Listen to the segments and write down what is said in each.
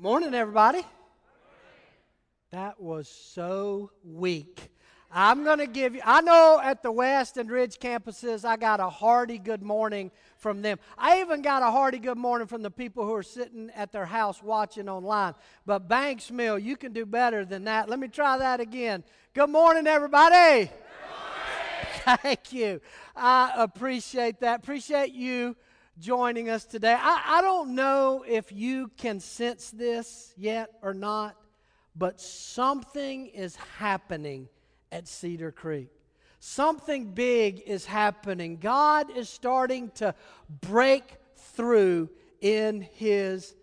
Morning, everybody. That was so weak. I'm going to give you, I know at the West and Ridge campuses, I got a hearty good morning from them. I even got a hearty good morning from the people who are sitting at their house watching online. But Banks Mill, you can do better than that. Let me try that again. Good morning, everybody. Good morning. Thank you. I appreciate that. Appreciate you joining us today. I, I don't know if you can sense this yet or not, but something is happening at Cedar Creek. Something big is happening. God is starting to break through in His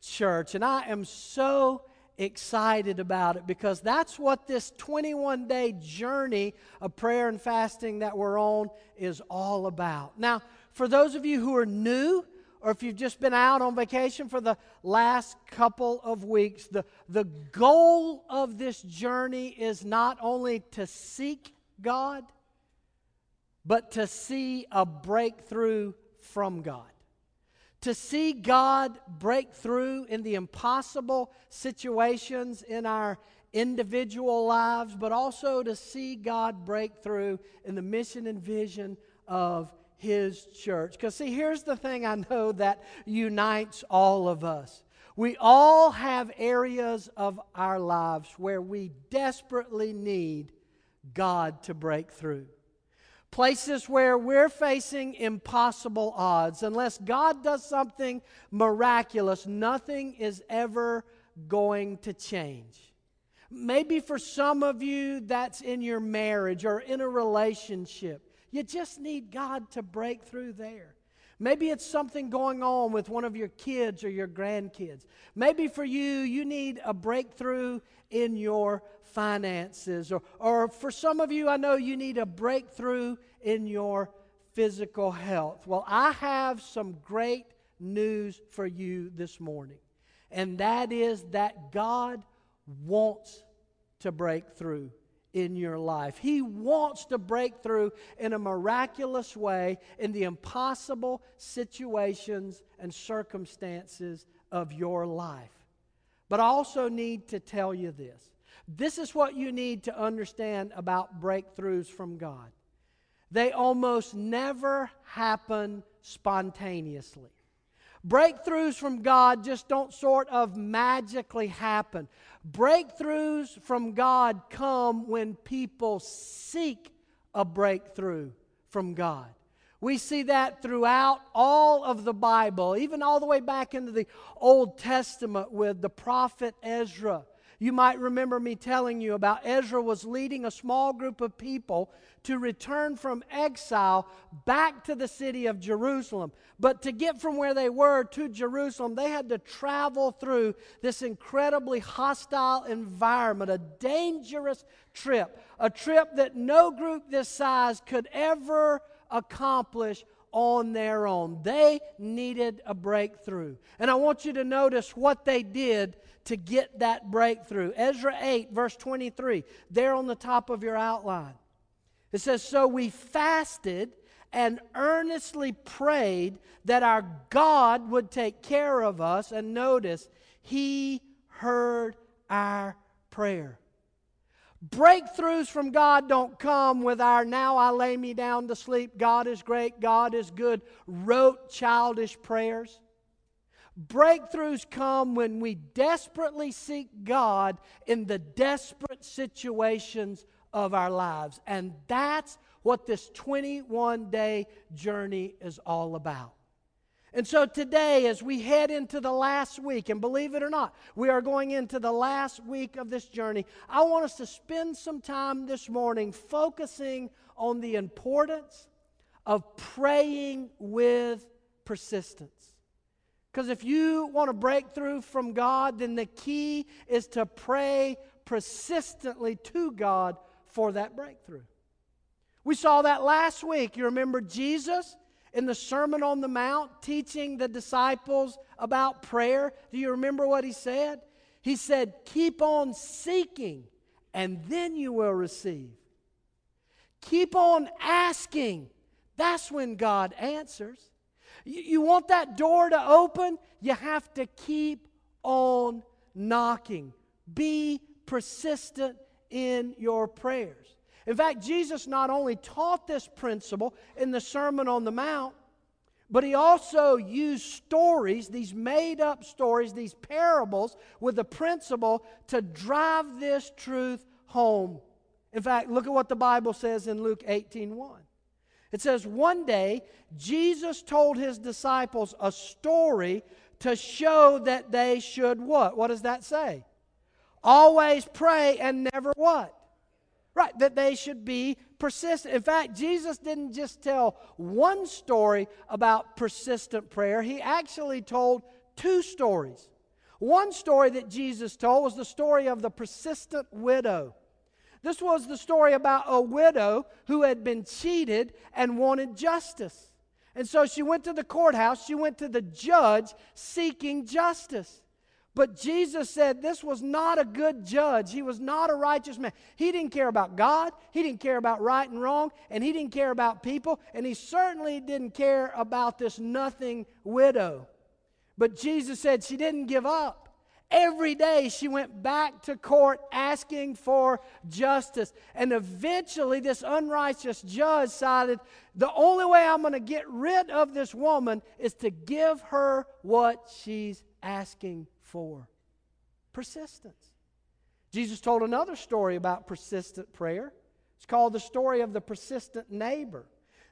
church. And I am so excited about it because that's what this 21 day journey of prayer and fasting that we're on is all about. Now, for those of you who are new, or if you've just been out on vacation for the last couple of weeks, the, the goal of this journey is not only to seek God, but to see a breakthrough from God. To see God break through in the impossible situations in our individual lives, but also to see God break through in the mission and vision of his church. Because, see, here's the thing I know that unites all of us. We all have areas of our lives where we desperately need God to break through. Places where we're facing impossible odds. Unless God does something miraculous, nothing is ever going to change. Maybe for some of you, that's in your marriage or in a relationship. You just need God to break through there. Maybe it's something going on with one of your kids or your grandkids. Maybe for you, you need a breakthrough in your finances. Or, or for some of you, I know you need a breakthrough in your physical health. Well, I have some great news for you this morning, and that is that God wants to break through in your life. He wants to break through in a miraculous way in the impossible situations and circumstances of your life. But I also need to tell you this. This is what you need to understand about breakthroughs from God. They almost never happen spontaneously. Breakthroughs from God just don't sort of magically happen. Breakthroughs from God come when people seek a breakthrough from God. We see that throughout all of the Bible, even all the way back into the Old Testament with the prophet Ezra. You might remember me telling you about Ezra was leading a small group of people to return from exile back to the city of Jerusalem. But to get from where they were to Jerusalem, they had to travel through this incredibly hostile environment, a dangerous trip, a trip that no group this size could ever accomplish on their own. They needed a breakthrough. And I want you to notice what they did to get that breakthrough. Ezra 8, verse 23, there on the top of your outline. It says, So we fasted and earnestly prayed that our God would take care of us. And notice, He heard our prayer. Breakthroughs from God don't come with our now I lay me down to sleep, God is great, God is good, rote childish prayers. Breakthroughs come when we desperately seek God in the desperate situations of our lives. And that's what this 21 day journey is all about. And so today, as we head into the last week, and believe it or not, we are going into the last week of this journey, I want us to spend some time this morning focusing on the importance of praying with persistence. Because if you want to break through from God, then the key is to pray persistently to God for that breakthrough. We saw that last week. You remember Jesus in the Sermon on the Mount teaching the disciples about prayer? Do you remember what he said? He said, Keep on seeking, and then you will receive. Keep on asking. That's when God answers. You, you want that door to open? You have to keep on knocking. Be persistent in your prayers. In fact, Jesus not only taught this principle in the Sermon on the Mount, but he also used stories, these made up stories, these parables, with the principle to drive this truth home. In fact, look at what the Bible says in Luke 18 1. It says, One day, Jesus told his disciples a story to show that they should what? What does that say? Always pray and never what? Right, that they should be persistent. In fact, Jesus didn't just tell one story about persistent prayer, he actually told two stories. One story that Jesus told was the story of the persistent widow. This was the story about a widow who had been cheated and wanted justice. And so she went to the courthouse, she went to the judge seeking justice. But Jesus said this was not a good judge. He was not a righteous man. He didn't care about God. He didn't care about right and wrong. And he didn't care about people. And he certainly didn't care about this nothing widow. But Jesus said she didn't give up. Every day she went back to court asking for justice. And eventually, this unrighteous judge decided the only way I'm going to get rid of this woman is to give her what she's asking for persistence. Jesus told another story about persistent prayer. It's called the story of the persistent neighbor.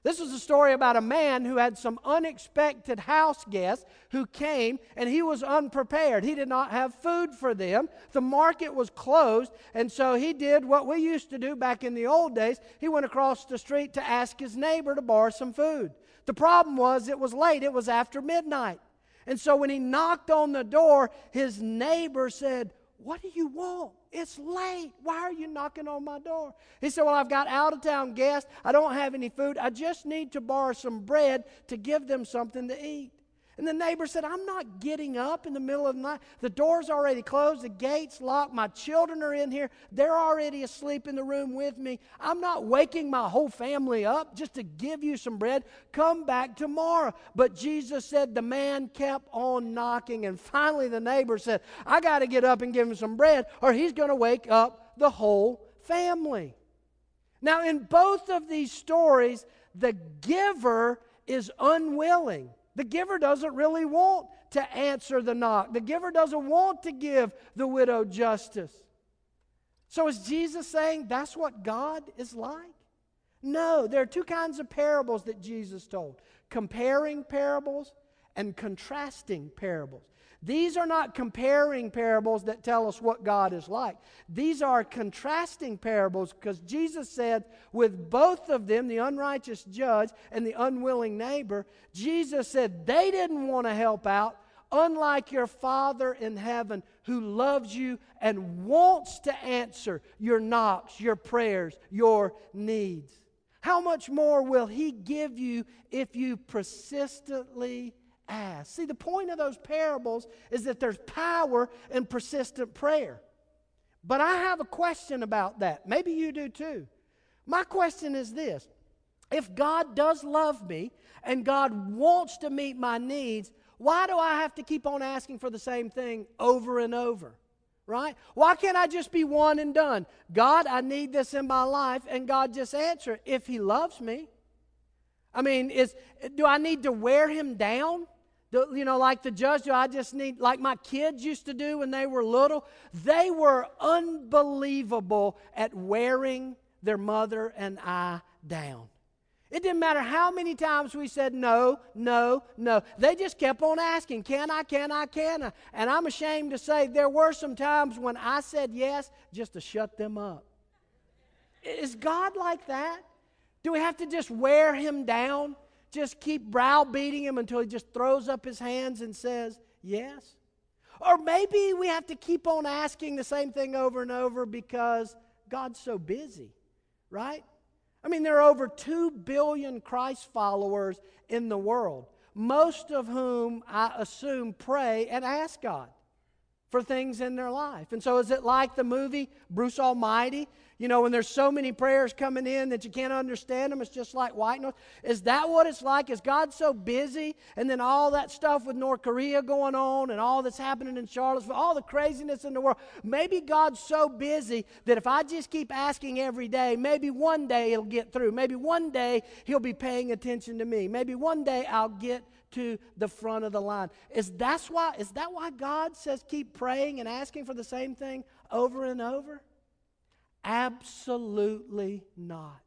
This was a story about a man who had some unexpected house guests who came and he was unprepared. He did not have food for them. The market was closed, and so he did what we used to do back in the old days. He went across the street to ask his neighbor to borrow some food. The problem was it was late, it was after midnight. And so when he knocked on the door, his neighbor said, What do you want? It's late. Why are you knocking on my door? He said, Well, I've got out of town guests. I don't have any food. I just need to borrow some bread to give them something to eat. And the neighbor said, I'm not getting up in the middle of the night. The door's already closed, the gate's locked, my children are in here. They're already asleep in the room with me. I'm not waking my whole family up just to give you some bread. Come back tomorrow. But Jesus said the man kept on knocking, and finally the neighbor said, I got to get up and give him some bread, or he's going to wake up the whole family. Now, in both of these stories, the giver is unwilling. The giver doesn't really want to answer the knock, the giver doesn't want to give the widow justice. So, is Jesus saying that's what God is like? No, there are two kinds of parables that Jesus told comparing parables and contrasting parables. These are not comparing parables that tell us what God is like. These are contrasting parables because Jesus said, with both of them, the unrighteous judge and the unwilling neighbor, Jesus said they didn't want to help out, unlike your Father in heaven who loves you and wants to answer your knocks, your prayers, your needs. How much more will He give you if you persistently ask. See, the point of those parables is that there's power in persistent prayer. But I have a question about that. Maybe you do too. My question is this If God does love me and God wants to meet my needs, why do I have to keep on asking for the same thing over and over? Right? Why can't I just be one and done? God, I need this in my life, and God just answer if He loves me. I mean, is do I need to wear Him down? You know, like the judge, I just need, like my kids used to do when they were little, they were unbelievable at wearing their mother and I down. It didn't matter how many times we said no, no, no. They just kept on asking, can I, can I, can I? And I'm ashamed to say there were some times when I said yes just to shut them up. Is God like that? Do we have to just wear him down? Just keep browbeating him until he just throws up his hands and says, Yes? Or maybe we have to keep on asking the same thing over and over because God's so busy, right? I mean, there are over 2 billion Christ followers in the world, most of whom I assume pray and ask God. For things in their life. And so, is it like the movie Bruce Almighty? You know, when there's so many prayers coming in that you can't understand them, it's just like white noise. Is that what it's like? Is God so busy? And then all that stuff with North Korea going on and all that's happening in Charlottesville, all the craziness in the world. Maybe God's so busy that if I just keep asking every day, maybe one day it'll get through. Maybe one day He'll be paying attention to me. Maybe one day I'll get to the front of the line. Is that's why is that why God says keep praying and asking for the same thing over and over? Absolutely not.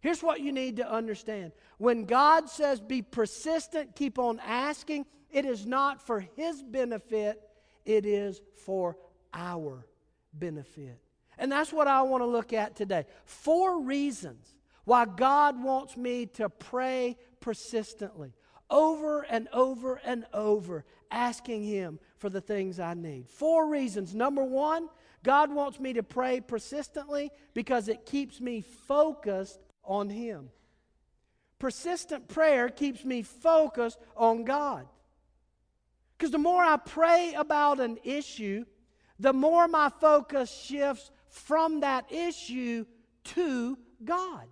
Here's what you need to understand. When God says be persistent, keep on asking, it is not for his benefit, it is for our benefit. And that's what I want to look at today. Four reasons why God wants me to pray persistently over and over and over, asking Him for the things I need. Four reasons. Number one, God wants me to pray persistently because it keeps me focused on Him. Persistent prayer keeps me focused on God. Because the more I pray about an issue, the more my focus shifts from that issue to God.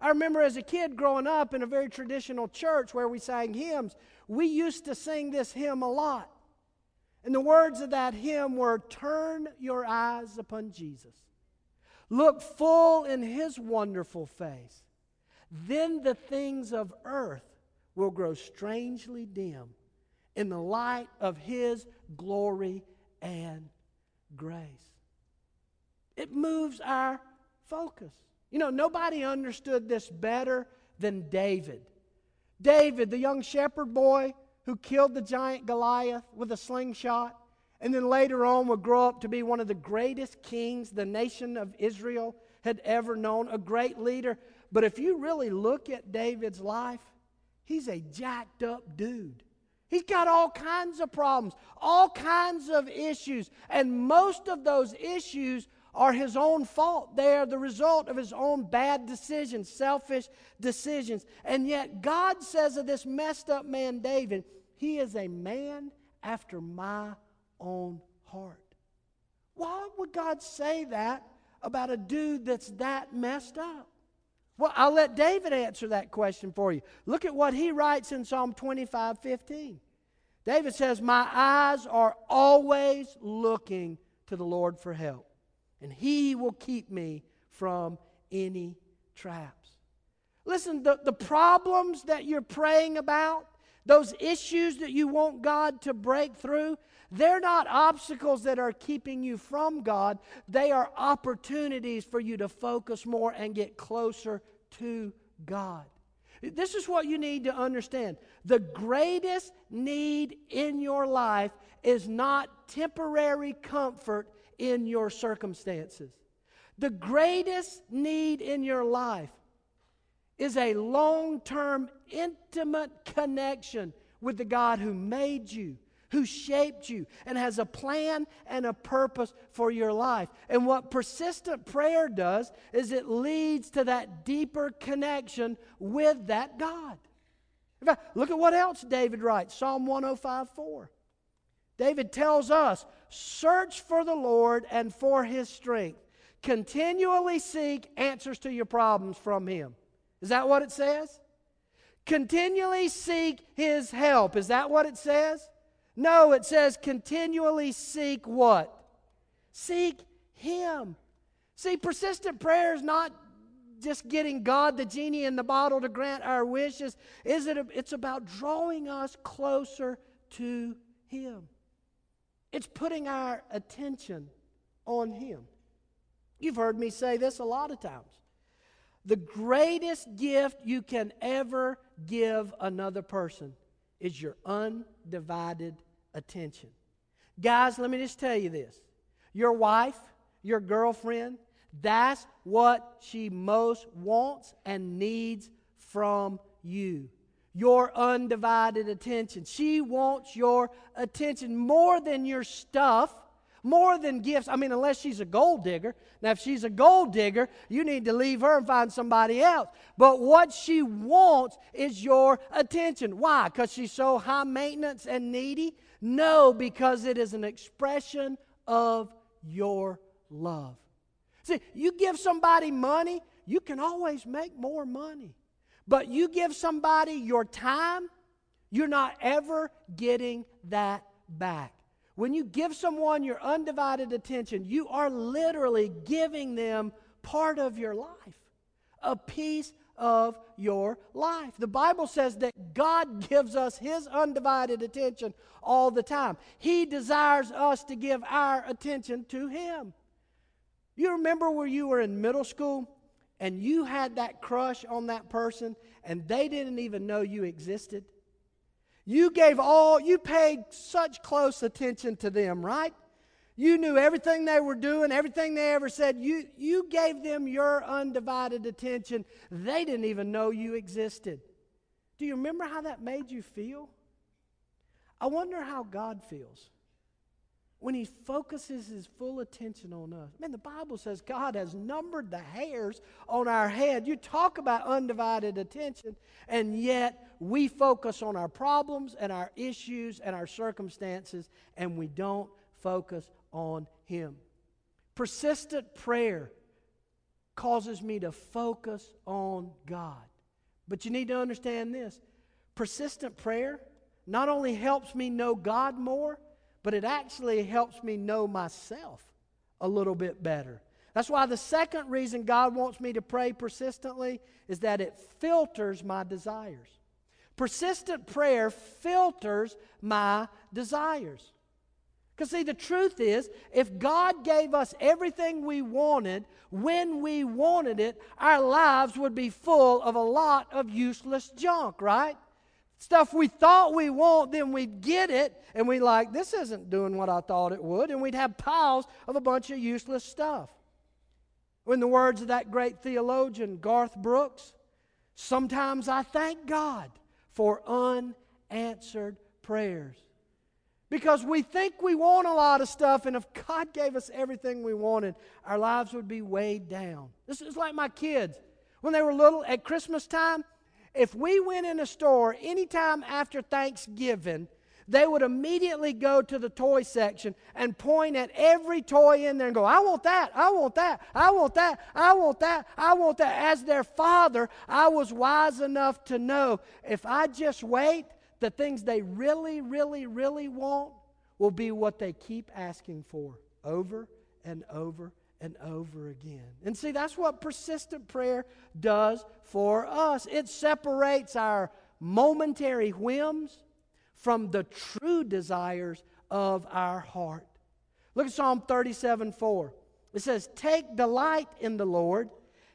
I remember as a kid growing up in a very traditional church where we sang hymns, we used to sing this hymn a lot. And the words of that hymn were Turn your eyes upon Jesus, look full in his wonderful face. Then the things of earth will grow strangely dim in the light of his glory and grace. It moves our focus. You know, nobody understood this better than David. David, the young shepherd boy who killed the giant Goliath with a slingshot, and then later on would grow up to be one of the greatest kings the nation of Israel had ever known, a great leader. But if you really look at David's life, he's a jacked up dude. He's got all kinds of problems, all kinds of issues, and most of those issues are his own fault. They are the result of his own bad decisions, selfish decisions. And yet, God says of this messed up man, David, he is a man after my own heart. Why would God say that about a dude that's that messed up? Well, I'll let David answer that question for you. Look at what he writes in Psalm 25 15. David says, My eyes are always looking to the Lord for help and He will keep me from any traps. Listen, the, the problems that you're praying about, those issues that you want God to break through, they're not obstacles that are keeping you from God. They are opportunities for you to focus more and get closer to God. This is what you need to understand. The greatest need in your life is not temporary comfort, in your circumstances. The greatest need in your life is a long term, intimate connection with the God who made you, who shaped you, and has a plan and a purpose for your life. And what persistent prayer does is it leads to that deeper connection with that God. In fact, look at what else David writes Psalm 105 4. David tells us search for the Lord and for his strength. Continually seek answers to your problems from him. Is that what it says? Continually seek his help. Is that what it says? No, it says continually seek what? Seek him. See, persistent prayer is not just getting God, the genie in the bottle, to grant our wishes. Is it? It's about drawing us closer to Him. It's putting our attention on Him. You've heard me say this a lot of times. The greatest gift you can ever give another person is your undivided attention. Guys, let me just tell you this. Your wife, your girlfriend, that's what she most wants and needs from you your undivided attention. She wants your attention more than your stuff, more than gifts. I mean, unless she's a gold digger. Now, if she's a gold digger, you need to leave her and find somebody else. But what she wants is your attention. Why? Because she's so high maintenance and needy? No, because it is an expression of your love. See, you give somebody money, you can always make more money. But you give somebody your time, you're not ever getting that back. When you give someone your undivided attention, you are literally giving them part of your life, a piece of your life. The Bible says that God gives us His undivided attention all the time. He desires us to give our attention to Him. You remember where you were in middle school and you had that crush on that person and they didn't even know you existed? You gave all, you paid such close attention to them, right? You knew everything they were doing, everything they ever said. You, you gave them your undivided attention. They didn't even know you existed. Do you remember how that made you feel? I wonder how God feels when he focuses his full attention on us. Man, the Bible says God has numbered the hairs on our head. You talk about undivided attention, and yet we focus on our problems and our issues and our circumstances, and we don't focus on him. Persistent prayer causes me to focus on God. But you need to understand this persistent prayer not only helps me know God more, but it actually helps me know myself a little bit better. That's why the second reason God wants me to pray persistently is that it filters my desires. Persistent prayer filters my desires. Because, see, the truth is, if God gave us everything we wanted when we wanted it, our lives would be full of a lot of useless junk, right? Stuff we thought we want, then we'd get it, and we like, this isn't doing what I thought it would, and we'd have piles of a bunch of useless stuff. In the words of that great theologian, Garth Brooks, sometimes I thank God for unanswered prayers. Because we think we want a lot of stuff, and if God gave us everything we wanted, our lives would be weighed down. This is like my kids. When they were little, at Christmas time, if we went in a store anytime after Thanksgiving, they would immediately go to the toy section and point at every toy in there and go, I want that, I want that, I want that, I want that, I want that. As their father, I was wise enough to know if I just wait, the things they really, really, really want will be what they keep asking for over and over and over again. And see, that's what persistent prayer does for us. It separates our momentary whims from the true desires of our heart. Look at Psalm 37 4. It says, Take delight in the Lord,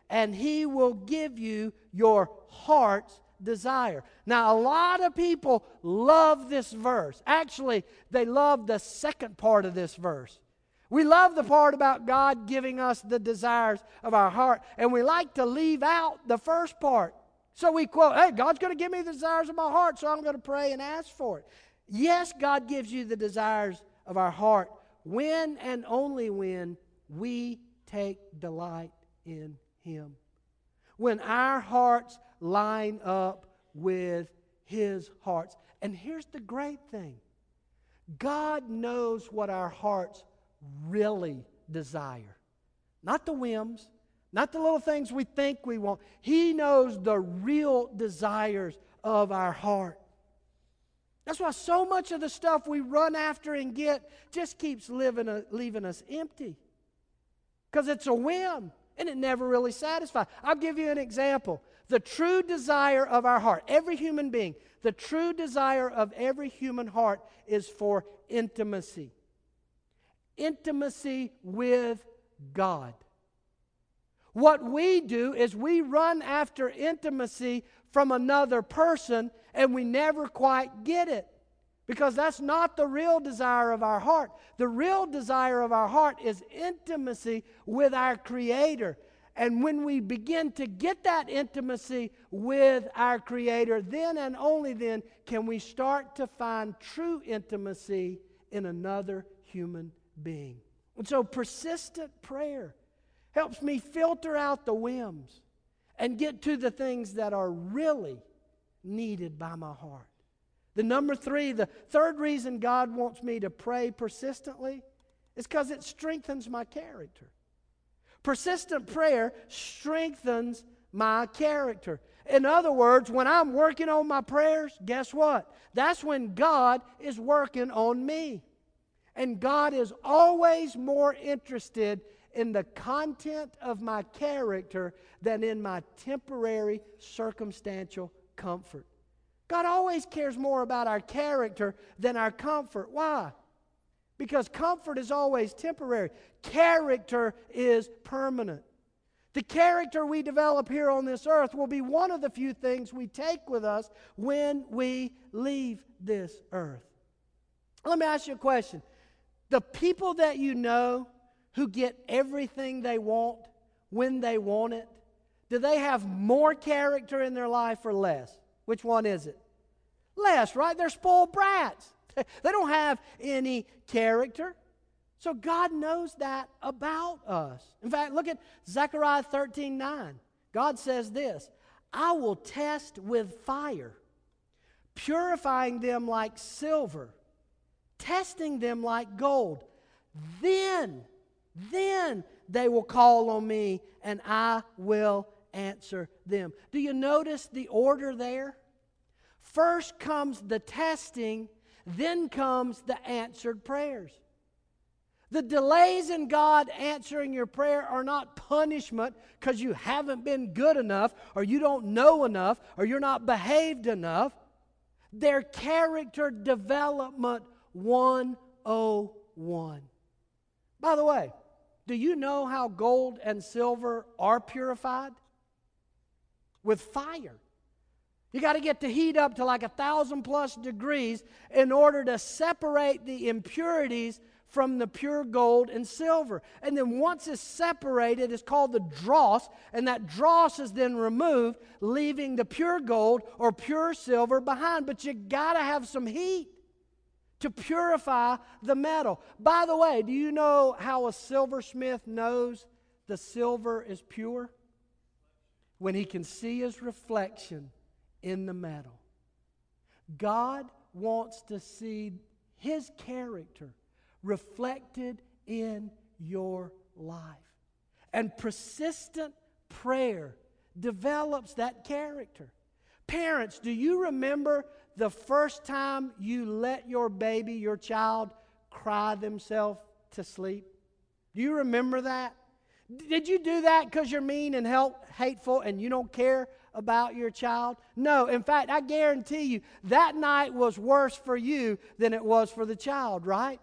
and he will give you your heart's desire. Now, a lot of people love this verse. Actually, they love the second part of this verse. We love the part about God giving us the desires of our heart, and we like to leave out the first part. So we quote, Hey, God's going to give me the desires of my heart, so I'm going to pray and ask for it. Yes, God gives you the desires of our heart when and only when we take delight in Him. When our hearts line up with His hearts. And here's the great thing God knows what our hearts really desire. Not the whims, not the little things we think we want. He knows the real desires of our heart. That's why so much of the stuff we run after and get just keeps living, uh, leaving us empty. Because it's a whim and it never really satisfies. I'll give you an example. The true desire of our heart, every human being, the true desire of every human heart is for intimacy intimacy with God. What we do is we run after intimacy from another person and we never quite get it because that's not the real desire of our heart. The real desire of our heart is intimacy with our Creator. And when we begin to get that intimacy with our Creator, then and only then can we start to find true intimacy in another human being. And so persistent prayer helps me filter out the whims and get to the things that are really needed by my heart. The number three, the third reason God wants me to pray persistently is because it strengthens my character. Persistent prayer strengthens my character. In other words, when I'm working on my prayers, guess what? That's when God is working on me. And God is always more interested in the content of my character than in my temporary circumstantial comfort. God always cares more about our character than our comfort. Why? Because comfort is always temporary, character is permanent. The character we develop here on this earth will be one of the few things we take with us when we leave this earth. Let me ask you a question. The people that you know who get everything they want when they want it, do they have more character in their life or less? Which one is it? Less, right? They're spoiled brats. They don't have any character. So God knows that about us. In fact, look at Zechariah 13 9. God says this I will test with fire, purifying them like silver, testing them like gold. Then, then they will call on me, and I will answer them. Do you notice the order there? First comes the testing, then comes the answered prayers. The delays in God answering your prayer are not punishment because you haven't been good enough, or you don't know enough, or you're not behaved enough. They're character development 101. By the way, do you know how gold and silver are purified? With fire. You got to get the heat up to like a thousand plus degrees in order to separate the impurities from the pure gold and silver. And then once it's separated, it's called the dross, and that dross is then removed, leaving the pure gold or pure silver behind. But you got to have some heat to purify the metal. By the way, do you know how a silversmith knows the silver is pure? When he can see his reflection in the metal. God wants to see his character reflected in your life. And persistent prayer develops that character. Parents, do you remember the first time you let your baby, your child, cry themselves to sleep? Do you remember that? Did you do that because you're mean and help, hateful and you don't care about your child? No. In fact, I guarantee you that night was worse for you than it was for the child, right?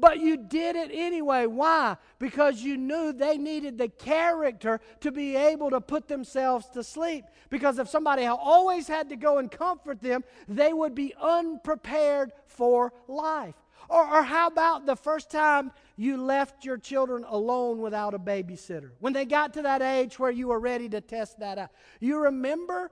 But you did it anyway. Why? Because you knew they needed the character to be able to put themselves to sleep. Because if somebody always had to go and comfort them, they would be unprepared for life. Or, or how about the first time you left your children alone without a babysitter? When they got to that age where you were ready to test that out. You remember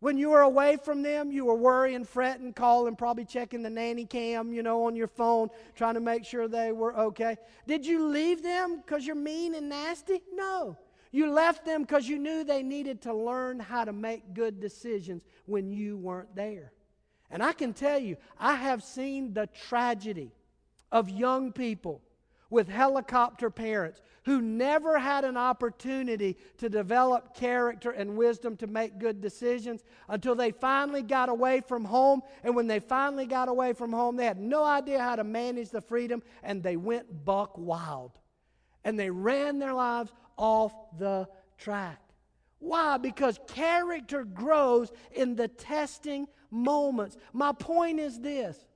when you were away from them, you were worrying, fretting, calling, probably checking the nanny cam, you know, on your phone, trying to make sure they were okay. Did you leave them because you're mean and nasty? No. You left them because you knew they needed to learn how to make good decisions when you weren't there. And I can tell you, I have seen the tragedy of young people with helicopter parents who never had an opportunity to develop character and wisdom to make good decisions until they finally got away from home. And when they finally got away from home, they had no idea how to manage the freedom and they went buck wild. And they ran their lives off the track. Why? Because character grows in the testing moments. My point is this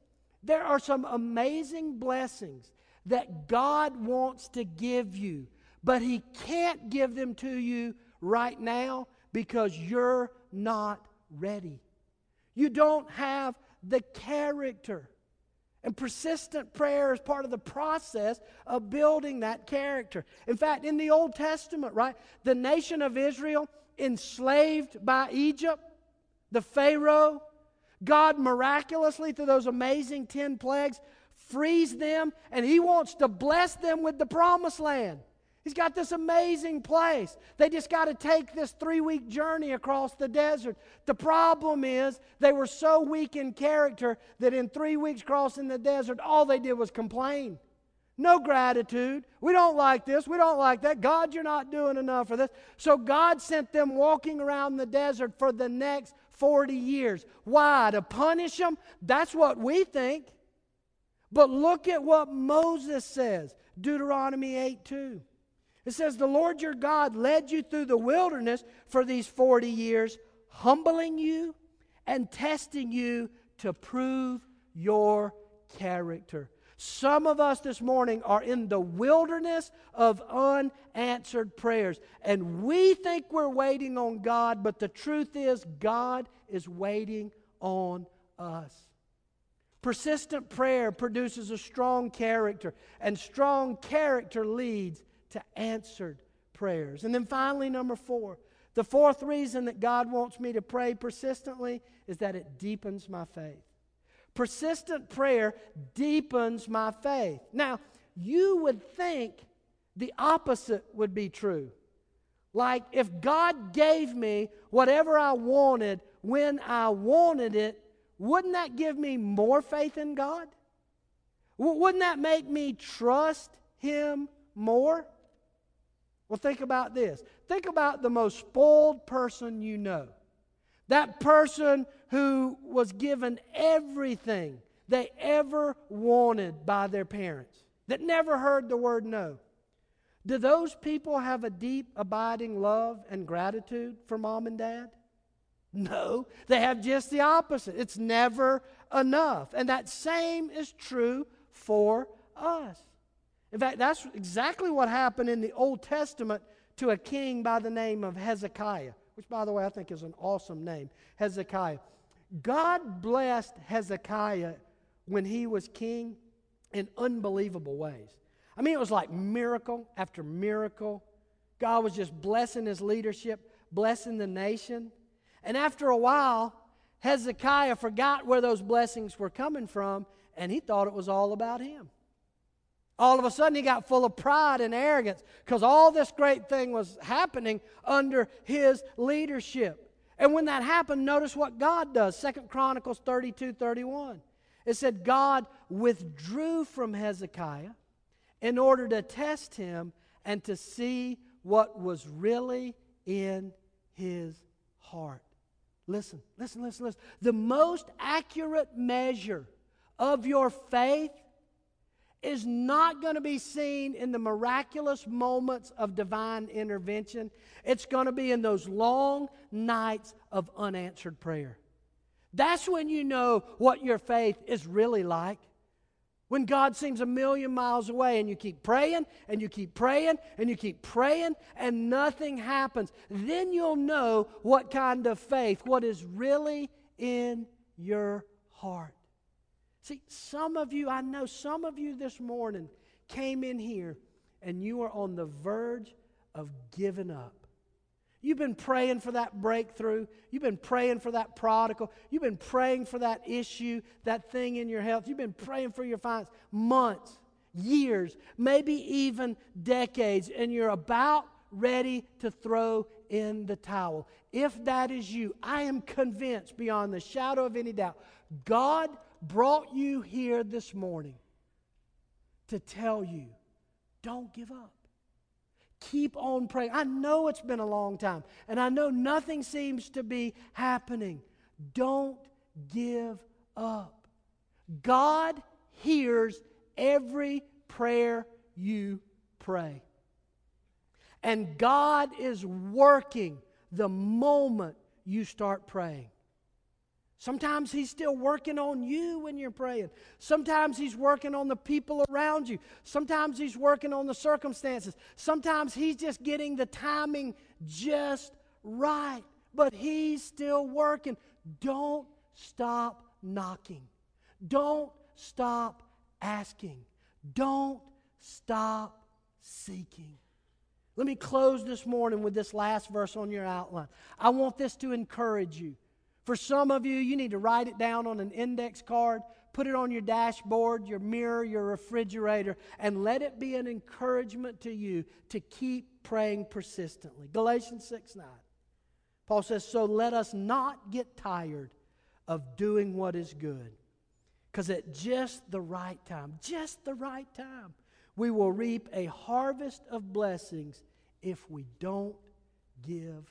there are some amazing blessings that God wants to give you, but He can't give them to you right now because you're not ready. You don't have the character. And persistent prayer is part of the process of building that character. In fact, in the Old Testament, right, the nation of Israel enslaved by Egypt, the Pharaoh, God miraculously, through those amazing 10 plagues, frees them, and He wants to bless them with the promised land. He's got this amazing place. They just got to take this three week journey across the desert. The problem is they were so weak in character that in three weeks crossing the desert, all they did was complain. No gratitude. We don't like this. We don't like that. God, you're not doing enough for this. So God sent them walking around the desert for the next 40 years. Why? To punish them? That's what we think. But look at what Moses says Deuteronomy 8 2. It says, The Lord your God led you through the wilderness for these 40 years, humbling you and testing you to prove your character. Some of us this morning are in the wilderness of unanswered prayers, and we think we're waiting on God, but the truth is, God is waiting on us. Persistent prayer produces a strong character, and strong character leads to answered prayers. And then finally, number four, the fourth reason that God wants me to pray persistently is that it deepens my faith. Persistent prayer deepens my faith. Now, you would think the opposite would be true. Like if God gave me whatever I wanted when I wanted it, wouldn't that give me more faith in God? Wouldn't that make me trust Him more? Well, think about this. Think about the most spoiled person you know. That person who was given everything they ever wanted by their parents, that never heard the word no. Do those people have a deep, abiding love and gratitude for mom and dad? No, they have just the opposite. It's never enough. And that same is true for us. In fact, that's exactly what happened in the Old Testament to a king by the name of Hezekiah which, by the way, I think is an awesome name Hezekiah. God blessed Hezekiah when he was king in unbelievable ways. I mean, it was like miracle after miracle. God was just blessing his leadership, blessing the nation. And after a while, Hezekiah forgot where those blessings were coming from, and he thought it was all about him. All of a sudden, he got full of pride and arrogance because all this great thing was happening under his leadership. And when that happened, notice what God does. Second Chronicles 32 31. It said, God withdrew from Hezekiah in order to test him and to see what was really in his heart. Listen, listen, listen, listen. The most accurate measure of your faith is not going to be seen in the miraculous moments of divine intervention. It's going to be in those long nights of unanswered prayer. That's when you know what your faith is really like. When God seems a million miles away and you keep praying and you keep praying and you keep praying and nothing happens, then you'll know what kind of faith, what is really in your heart. See, some of you, I know some of you this morning came in here and you are on the verge of giving up. You've been praying for that breakthrough. You've been praying for that prodigal. You've been praying for that issue, that thing in your health. You've been praying for your finances months, years, maybe even decades, and you're about ready to throw in the towel. If that is you, I am convinced beyond the shadow of any doubt, God brought you here this morning to tell you don't give up. Keep on praying. I know it's been a long time, and I know nothing seems to be happening. Don't give up. God hears every prayer you pray. And God is working the moment you start praying. Sometimes He's still working on you when you're praying. Sometimes He's working on the people around you. Sometimes He's working on the circumstances. Sometimes He's just getting the timing just right. But He's still working. Don't stop knocking. Don't stop asking. Don't stop seeking. Let me close this morning with this last verse on your outline. I want this to encourage you. For some of you, you need to write it down on an index card, put it on your dashboard, your mirror, your refrigerator, and let it be an encouragement to you to keep praying persistently. Galatians 6 9. Paul says, So let us not get tired of doing what is good. Because at just the right time, just the right time, we will reap a harvest of blessings if we don't give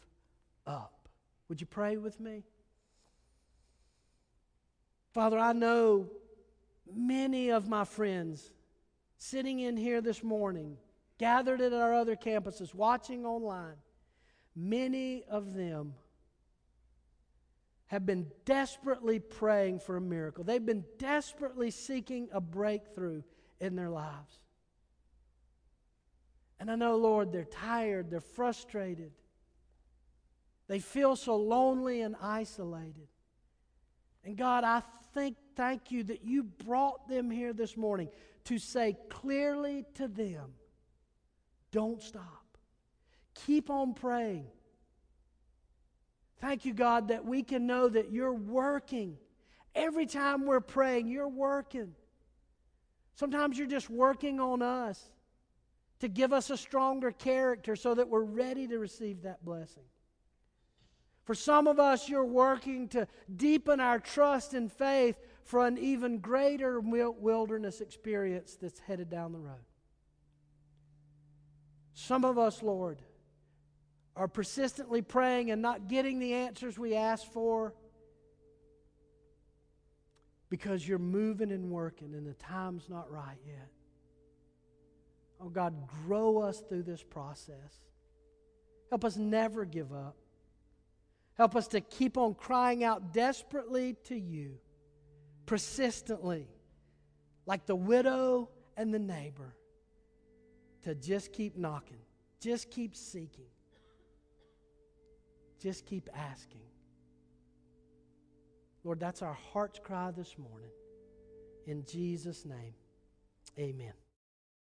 up. Would you pray with me? Father, I know many of my friends sitting in here this morning, gathered at our other campuses, watching online, many of them have been desperately praying for a miracle. They've been desperately seeking a breakthrough in their lives. And I know, Lord, they're tired, they're frustrated, they feel so lonely and isolated. And God, I think, thank you that you brought them here this morning to say clearly to them don't stop. Keep on praying. Thank you, God, that we can know that you're working. Every time we're praying, you're working. Sometimes you're just working on us to give us a stronger character so that we're ready to receive that blessing. For some of us, you're working to deepen our trust and faith for an even greater wilderness experience that's headed down the road. Some of us, Lord, are persistently praying and not getting the answers we ask for because you're moving and working and the time's not right yet. Oh God, grow us through this process. Help us never give up. Help us to keep on crying out desperately to you, persistently, like the widow and the neighbor, to just keep knocking, just keep seeking, just keep asking. Lord, that's our heart's cry this morning. In Jesus' name, amen.